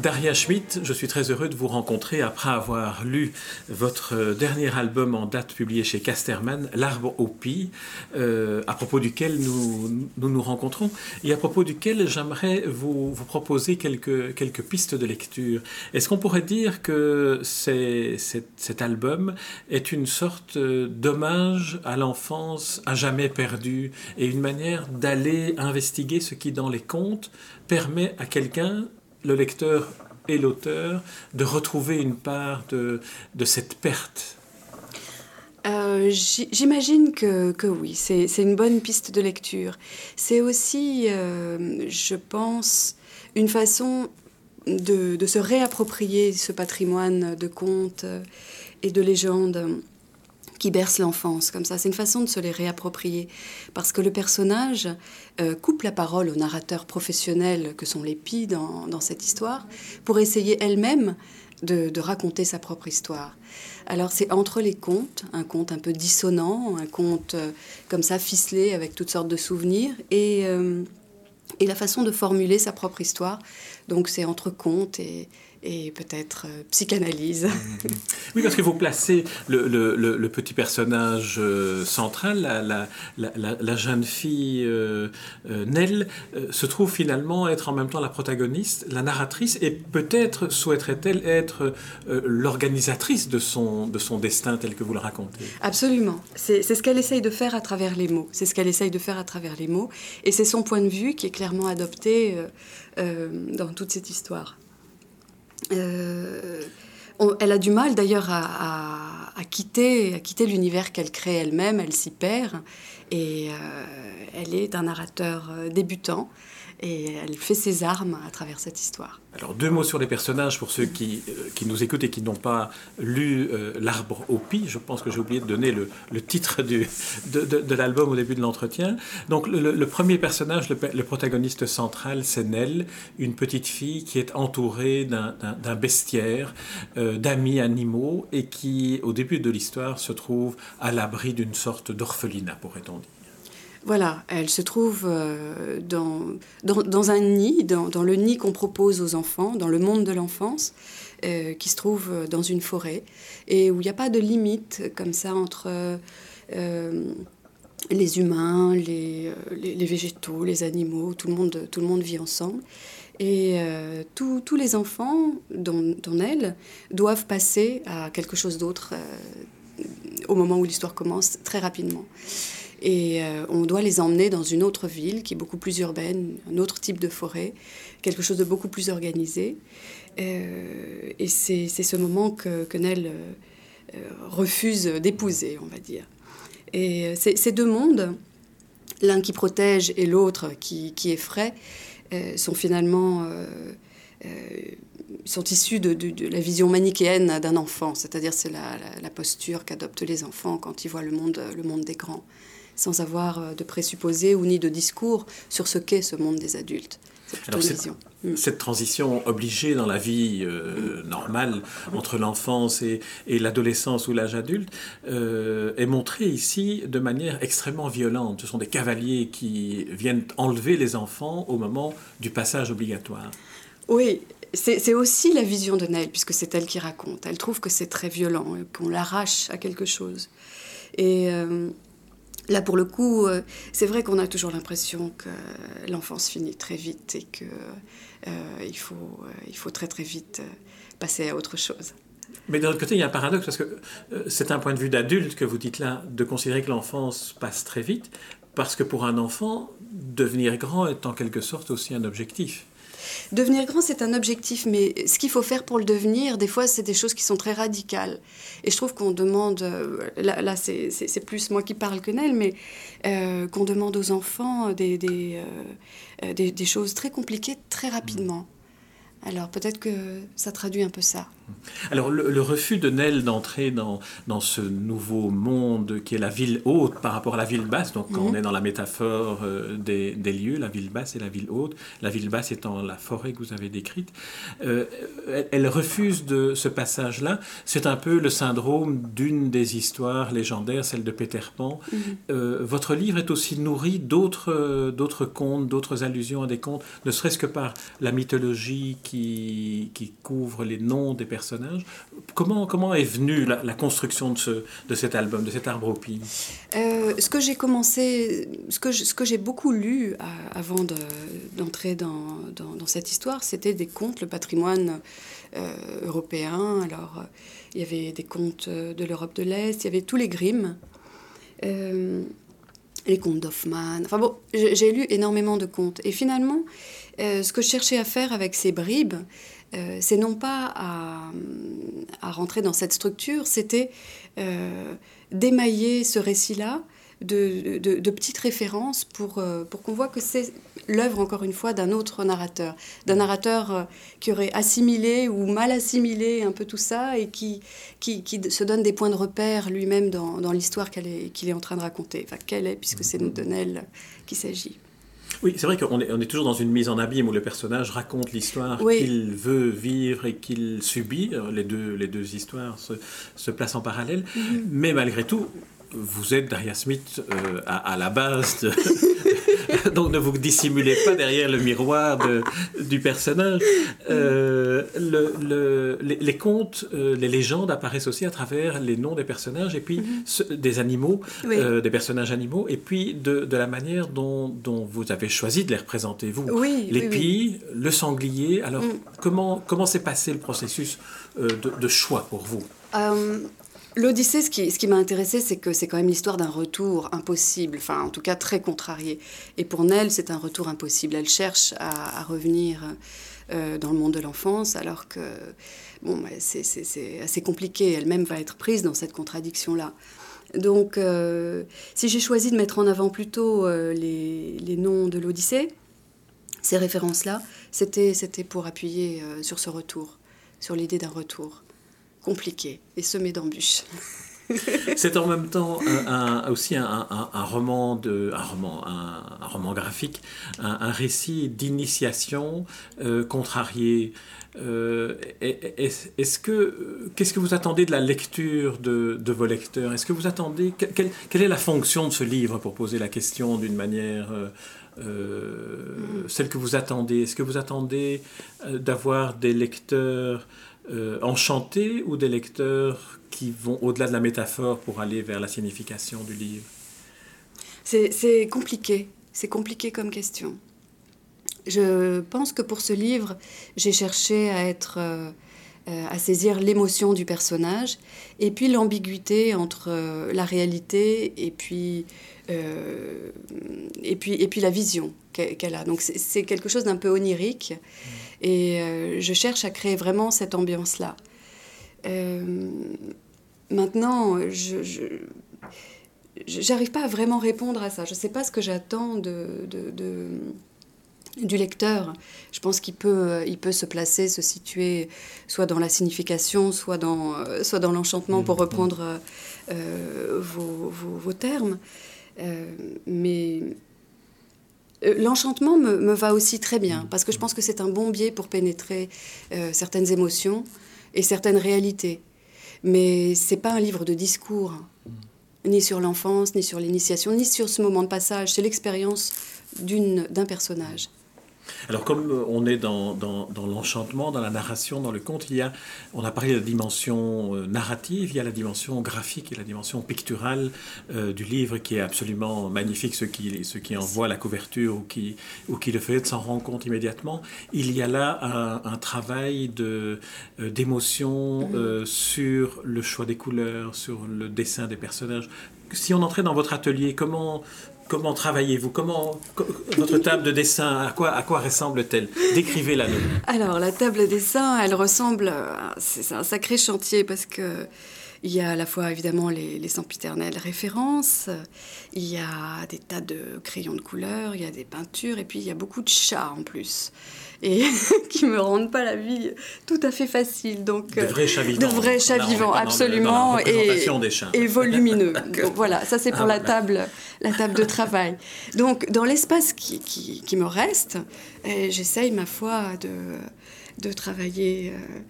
Daria Schmidt, je suis très heureux de vous rencontrer après avoir lu votre dernier album en date publié chez Casterman, L'arbre au pis, euh, à propos duquel nous, nous, rencontrons et à propos duquel j'aimerais vous, proposer quelques pistes de lecture. Est-ce qu'on pourrait dire que cet album est une sorte d'hommage à l'enfance à jamais perdue et une manière d'aller investiguer ce qui dans les contes permet à quelqu'un le lecteur et l'auteur de retrouver une part de, de cette perte euh, J'imagine que, que, oui, c'est une bonne piste de lecture. C'est aussi, euh, je pense, une façon de, de, se réapproprier ce patrimoine de contes et de légendes qui bercent l'enfance, comme ça. C'est une façon de se les réapproprier. Parce que le personnage euh, coupe la parole au narrateur professionnel que sont les pies dans, cette histoire, pour essayer elle-même de, de, raconter sa propre histoire. Alors c'est entre les contes, un conte un peu dissonant, un conte euh, comme ça ficelé avec toutes sortes de souvenirs, et, euh, et la façon de formuler sa propre histoire. Donc c'est entre contes et, et peut-être euh, psychanalyse. Mhm. Oui, parce que vous placez le, le, le, petit personnage euh, central, la, la, la, la, jeune fille euh, Nell, se trouve finalement être en même temps la protagoniste, la narratrice, et peut-être souhaiterait-elle être l'organisatrice de son, de son destin tel que vous le racontez. Absolument. C'est ce qu'elle essaye de faire à travers les mots. C'est ce qu'elle essaye de faire à travers les mots. Et c'est son point de vue qui est clairement adopté dans toute cette histoire. Euh, elle a du mal d'ailleurs à, quitter, à quitter l'univers qu'elle crée elle-même, elle s'y perd, et euh, elle est un narrateur euh, débutant et elle fait ses armes à travers cette histoire. Alors deux mots sur les personnages pour ceux qui, euh, qui nous écoutent et qui n'ont pas lu euh, L'arbre au pis. Je pense que j'ai oublié de donner le, titre du, de, de, l'album au début de l'entretien. Donc le, premier personnage, le, protagoniste central, c'est Nell, une petite fille qui est entourée d'un bestiaire, euh, d'amis animaux et qui au début de l'histoire se trouve à l'abri d'une sorte d'orphelinat, pourrait-on dire. Voilà, elle se trouve euh, dans, dans, un nid, dans, le nid qu'on propose aux enfants, dans le monde de l'enfance, euh, qui se trouve euh, dans une forêt, et où il n'y a pas de limite comme ça entre les humains, les, les, végétaux, les animaux, tout le monde, tout le monde vit ensemble. Et tous les enfants, dont, elle, doivent passer à quelque chose d'autre au moment où l'histoire commence, très rapidement. Et euh, on doit les emmener dans une autre ville qui est beaucoup plus urbaine, un autre type de forêt, quelque chose de beaucoup plus organisé. Euh, et c'est ce moment que, que Nell euh, refuse d'épouser, on va dire. Et ces deux mondes, l'un qui protège et l'autre qui, qui, effraie, sont finalement sont issus de, de, la vision manichéenne d'un enfant, c'est-à-dire c'est la, la, posture qu'adoptent les enfants quand ils voient le monde, le monde des grands sans avoir euh, de présupposés ou ni de discours sur ce qu'est ce monde des adultes. Alors cette, mm. cette, transition obligée dans la vie euh, normale entre l'enfance et, et l'adolescence ou l'âge adulte euh, est montrée ici de manière extrêmement violente. Ce sont des cavaliers qui viennent enlever les enfants au moment du passage obligatoire. Oui, c'est aussi la vision de Nell, puisque c'est elle qui raconte. Elle trouve que c'est très violent, qu'on l'arrache à quelque chose. Et Là, pour le coup, euh, c'est vrai qu'on a toujours l'impression que l'enfance finit très vite et qu'il euh, faut, euh, il faut très très vite passer à autre chose. Mais d'un autre côté, il y a un paradoxe parce que c'est un point de vue d'adulte que vous dites là, de considérer que l'enfance passe très vite, parce que pour un enfant, devenir grand est en quelque sorte aussi un objectif. Devenir grand, c'est un objectif, mais ce qu'il faut faire pour le devenir, des fois, c'est des choses qui sont très radicales. Et je trouve qu'on demande, euh, là, c'est plus moi qui parle que Nel, mais euh, qu'on demande aux enfants des, des, choses très compliquées très rapidement. Alors peut-être que ça traduit un peu ça. Alors le, refus de Nel d'entrer dans, dans ce nouveau monde qui est la ville haute par rapport à la ville basse, donc quand on mhm. est dans la métaphore euh, des, des, lieux, la ville basse et la ville haute, la ville basse étant la forêt que vous avez décrite, euh, elle, refuse de ce passage-là. C'est un peu le syndrome d'une des histoires légendaires, celle de Peter Pan. Mhm. Euh, votre livre est aussi nourri d'autres d'autres contes, d'autres allusions à des contes, ne serait-ce que par la mythologie qui, qui couvre les noms des Comment, comment est venue la, construction de, ce, de cet album, de cet arbre au pied euh, Ce que j'ai commencé, ce que, ce que j'ai beaucoup lu euh, avant d'entrer dans, dans, cette histoire, c'était des contes, le patrimoine euh, européen. Alors, il y avait des contes de l'Europe de l'Est, il y avait tous les Grimm. les contes d'Hoffmann. Enfin bon, j'ai lu énormément de contes. Et finalement, ce que je cherchais à faire avec ces bribes, euh, c'est non pas à, rentrer dans cette structure, c'était euh, d'émailler ce récit-là de, petites références pour, euh, pour qu'on voit que c'est l'œuvre, encore une fois, d'un autre narrateur, d'un narrateur qui aurait assimilé ou mal assimilé un peu tout ça et qui, qui, se donne des points de repère lui-même dans, l'histoire qu'il est, est, en train de raconter, enfin qu'elle est, puisque c'est de Nel qu'il s'agit. Oui, c'est vrai qu'on est, on est toujours dans une mise en abîme où le personnage raconte l'histoire qu'il veut vivre et qu'il subit. Les deux, les deux histoires se, se placent en parallèle. Mhm. Mais malgré tout, vous êtes Daria Smith euh, à, la base, donc ne vous dissimulez pas derrière le miroir du personnage. Euh, le, les, contes, euh, les légendes apparaissent aussi à travers les noms des personnages et puis mhm. des animaux, des personnages animaux, et puis de, la manière dont, vous avez choisi de les représenter, vous. les pies, le sanglier. Alors, mm. comment comment s'est passé le processus de, choix pour vous? L'Odyssée, ce qui, m'a intéressé, c'est que c'est quand même l'histoire d'un retour impossible, enfin en tout cas très contrarié. Et pour Nell, c'est un retour impossible. Elle cherche à, revenir euh, dans le monde de l'enfance, alors que bon, c'est assez compliqué. Elle-même va être prise dans cette contradiction-là. Donc, euh, si j'ai choisi de mettre en avant plutôt euh, les, les, noms de l'Odyssée, ces références-là, c'était pour appuyer sur ce retour, sur l'idée d'un retour compliqué et semé d'embûches. C'est en même temps aussi un, roman de un roman un, roman graphique, un, récit d'initiation euh, contrarié. Euh, est-ce que qu'est-ce que vous attendez de la lecture de, vos lecteurs? Est-ce que vous attendez quelle, quelle, est la fonction de ce livre pour poser la question d'une manière euh, celle que vous attendez? Est-ce que vous attendez d'avoir des lecteurs euh, enchantés ou des lecteurs qui vont au-delà de la métaphore pour aller vers la signification du livre? C'est compliqué, c'est compliqué comme question. Je pense que pour ce livre, j'ai cherché à être... Euh, euh, à saisir l'émotion du personnage et puis l'ambiguïté entre la réalité et puis, et puis, et puis la vision qu'elle a. Donc c'est quelque chose d'un peu onirique. Et euh, je cherche à créer vraiment cette ambiance-là. Euh, maintenant, je, n'arrive pas à vraiment répondre à ça. Je ne sais pas ce que j'attends de, de, du lecteur. Je pense qu'il peut, il peut se placer, se situer soit dans la signification, soit dans, soit dans l'enchantement, pour mmh. reprendre euh, vos, vos, vos, termes. mais euh, l'enchantement me, va aussi très bien, parce que je pense que c'est un bon biais pour pénétrer euh, certaines émotions et certaines réalités. Mais c'est pas un livre de discours, ni sur l'enfance, ni sur l'initiation, ni sur ce moment de passage. C'est l'expérience d'un personnage. Alors comme euh, on est dans, l'enchantement, dans la narration, dans le conte, il y a, on a parlé de la dimension euh, narrative, il y a la dimension graphique et la dimension picturale euh, du livre qui est absolument magnifique. Ceux qui, ceux qui en voient la couverture ou qui, ou qui le font s'en rendent compte immédiatement. Il y a là un, travail d'émotion sur le choix des couleurs, sur le dessin des personnages. Si on entrait dans votre atelier, comment, Comment travaillez-vous? Comment votre table de dessin à quoi ressemble-t-elle? Décrivez-la. Alors la table de dessin, elle ressemble c'est un sacré chantier parce que il y a à la fois évidemment les, les sempiternelles références, il y a des tas de crayons de couleur, il y a des peintures et puis il y a beaucoup de chats en plus. Et qui me rendent pas la vie tout à fait facile. Donc, de vrais chats vivants. De vrais chats vivants, absolument, et, et, volumineux. donc voilà, ça c'est pour ah, la table, la table de travail. Donc dans l'espace qui, qui, me reste, eh, j'essaye ma foi de, de travailler. Euh, euh,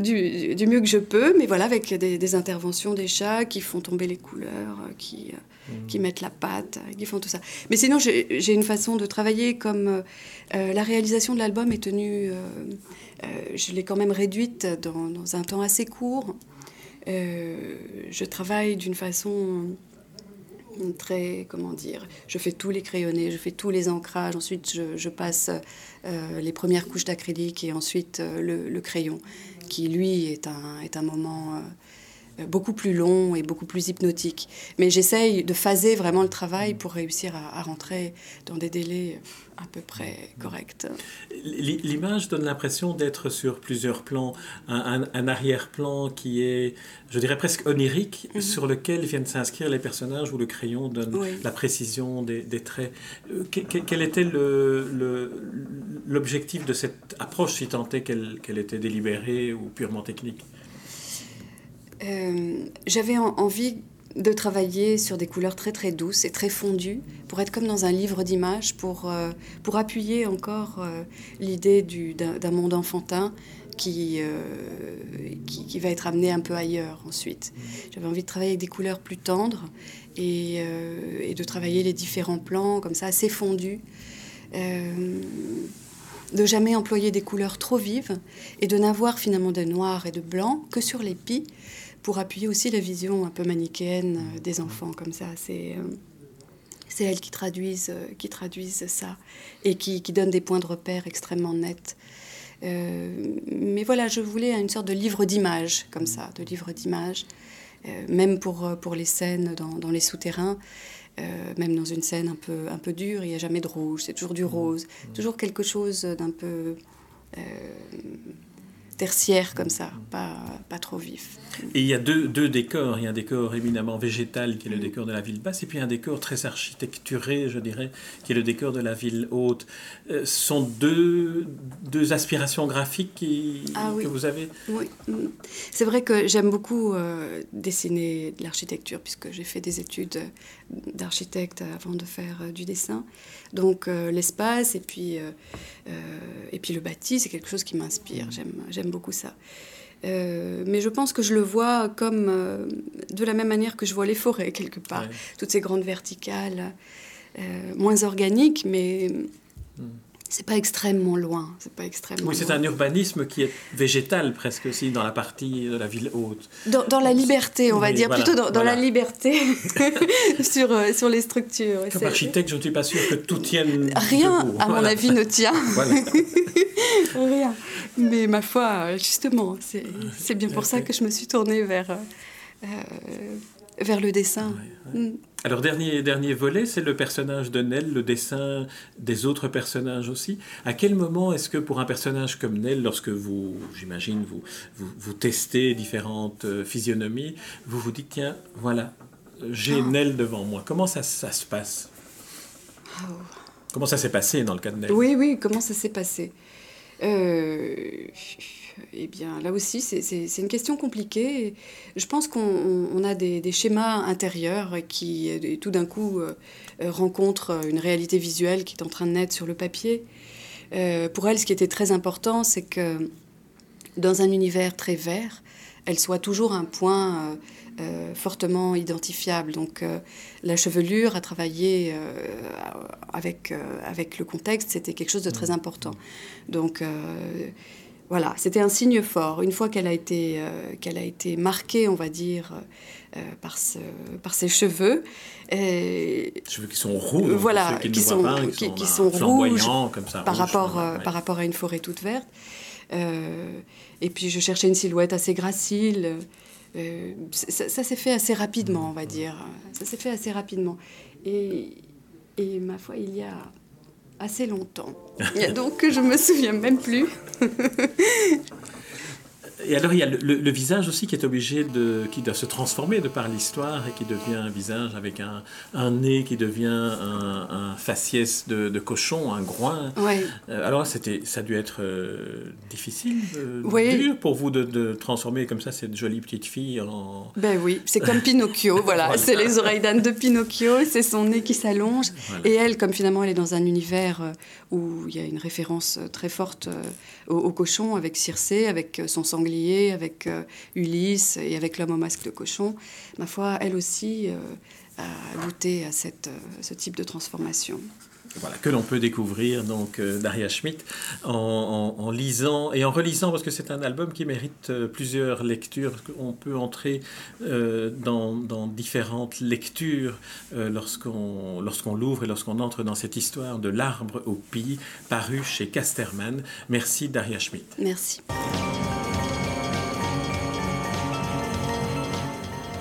du, du, mieux que je peux, mais voilà, avec des, interventions des chats qui font tomber les couleurs, euh, qui, euh, qui mmh. mettent la pâte, qui font tout ça. Mais sinon, j'ai une façon de travailler comme la réalisation de l'album est tenue, je l'ai quand même réduite dans, dans, un temps assez court. je travaille d'une façon très, comment dire, je fais tous les crayonnés, je fais tous les ancrages, ensuite je, passe euh, les premières couches d'acrylique et ensuite euh, le, crayon, qui lui est un, moment euh, beaucoup plus long et beaucoup plus hypnotique. Mais j'essaye de phaser vraiment le travail pour réussir à, à rentrer dans des délais à peu près correct. L'image donne l'impression d'être sur plusieurs plans. Un, arrière-plan qui est, je dirais presque onirique, mhm. sur lequel viennent s'inscrire les personnages où le crayon donne la précision des, traits. Euh, quel était l'objectif de cette approche, si tant est qu'elle était délibérée ou purement technique? Euh, J'avais envie de travailler sur des couleurs très très douces et très fondues pour être comme dans un livre d'images, pour, euh, pour appuyer encore euh, l'idée d'un monde enfantin qui, euh, qui, qui, va être amené un peu ailleurs ensuite. J'avais envie de travailler avec des couleurs plus tendres et, et de travailler les différents plans comme ça, assez fondus. de jamais employer des couleurs trop vives et de n'avoir finalement de noir et de blanc que sur les pis pour appuyer aussi la vision un peu manichéenne euh, des enfants, comme ça. C'est euh, c'est elles qui traduisent, euh, qui traduisent ça et qui, qui donnent des points de repère extrêmement nets. mais voilà, je voulais une sorte de livre d'images, comme ça, de livre d'images, même pour, pour les scènes dans, dans les souterrains. même dans une scène un peu, un peu dure, il n'y a jamais de rouge, c'est toujours du rose, toujours quelque chose d'un peu tertiaire comme ça, pas, pas trop vif. Et il y a deux, deux, décors. Il y a un décor éminemment végétal qui est le mm. décor de la ville basse, et puis un décor très architecturé, je dirais, qui est le décor de la ville haute. Euh, ce sont deux, deux aspirations graphiques qui, ah que vous avez Oui, c'est vrai que j'aime beaucoup euh, dessiner de l'architecture, puisque j'ai fait des études d'architecte avant de faire euh, du dessin. Donc l'espace et puis, et puis le bâti, c'est quelque chose qui m'inspire. Mm. J'aime beaucoup ça. Euh, mais je pense que je le vois comme euh, de la même manière que je vois les forêts quelque part, toutes ces grandes verticales, euh, moins organiques, mais hmm c'est pas extrêmement loin. C'est pas extrêmement. Oui, c'est un urbanisme qui est végétal presque aussi dans la partie de la ville haute. Dans, la liberté, on va dire plutôt dans, la liberté sur euh, sur les structures. Comme architecte, je ne suis pas sûr que tout tienne. Rien, à mon avis, ne tient. Rien. Mais ma foi, justement, c'est bien pour ça que je me suis tournée vers. Euh, vers le dessin. Mm. Alors, dernier, dernier volet, c'est le personnage de Nell, le dessin des autres personnages aussi. À quel moment est-ce que pour un personnage comme Nell, lorsque vous, j'imagine, vous, vous, testez différentes euh, physionomies, vous vous dites, tiens, voilà, j'ai ah. Nell devant moi. Comment ça, ça se passe? Oh. Comment ça s'est passé dans le cas de Nell? Oui, oui, comment ça s'est passé? Eh bien, là aussi, c'est une question compliquée. Je pense qu'on a des, schémas intérieurs qui, tout d'un coup, euh, rencontrent une réalité visuelle qui est en train de naître sur le papier. Euh, pour elle, ce qui était très important, c'est que dans un univers très vert, elle soit toujours un point euh, fortement identifiable. Donc, la chevelure, à travailler avec, avec le contexte, c'était quelque chose de très important. Donc, voilà, c'était un signe fort. Une fois qu'elle a été, euh, qu'elle a été marquée, on va dire, euh, par, ce, par ses cheveux. cheveux qui sont rouges. Voilà, qui, sont, qui, sont, rouges comme ça, par, rapport, euh, par rapport à une forêt toute verte. Et puis je cherchais une silhouette assez gracile. ça, ça s'est fait assez rapidement, on va dire. Ça s'est fait assez rapidement. Et, et ma foi, il y a assez longtemps. Donc je me souviens même plus. Et alors il y a le, visage aussi qui est obligé de, qui doit se transformer de par l'histoire et qui devient un visage avec un, un nez qui devient un, un faciès de, de, cochon, un groin. Ouais. Euh, alors c'était, ça a dû être euh, difficile, euh, dur pour vous de, de, transformer comme ça cette jolie petite fille en. Ben oui, c'est comme Pinocchio, voilà. C'est les oreilles d'âne de Pinocchio, c'est son nez qui s'allonge. Et elle, comme finalement elle est dans un univers où il y a une référence très forte au, au cochon avec Circé, avec son sanglier avec euh, Ulysse et avec l'homme au masque de cochon, ma foi, elle aussi euh, a goûté à cette, euh, ce type de transformation. Voilà, que l'on peut découvrir donc Daria Schmidt en, lisant et en relisant parce que c'est un album qui mérite plusieurs lectures. On peut entrer dans, dans, différentes lectures lorsqu'on lorsqu'on l'ouvre et lorsqu'on entre dans cette histoire de l'arbre au pis paru chez Casterman. Merci Daria Schmidt. Merci.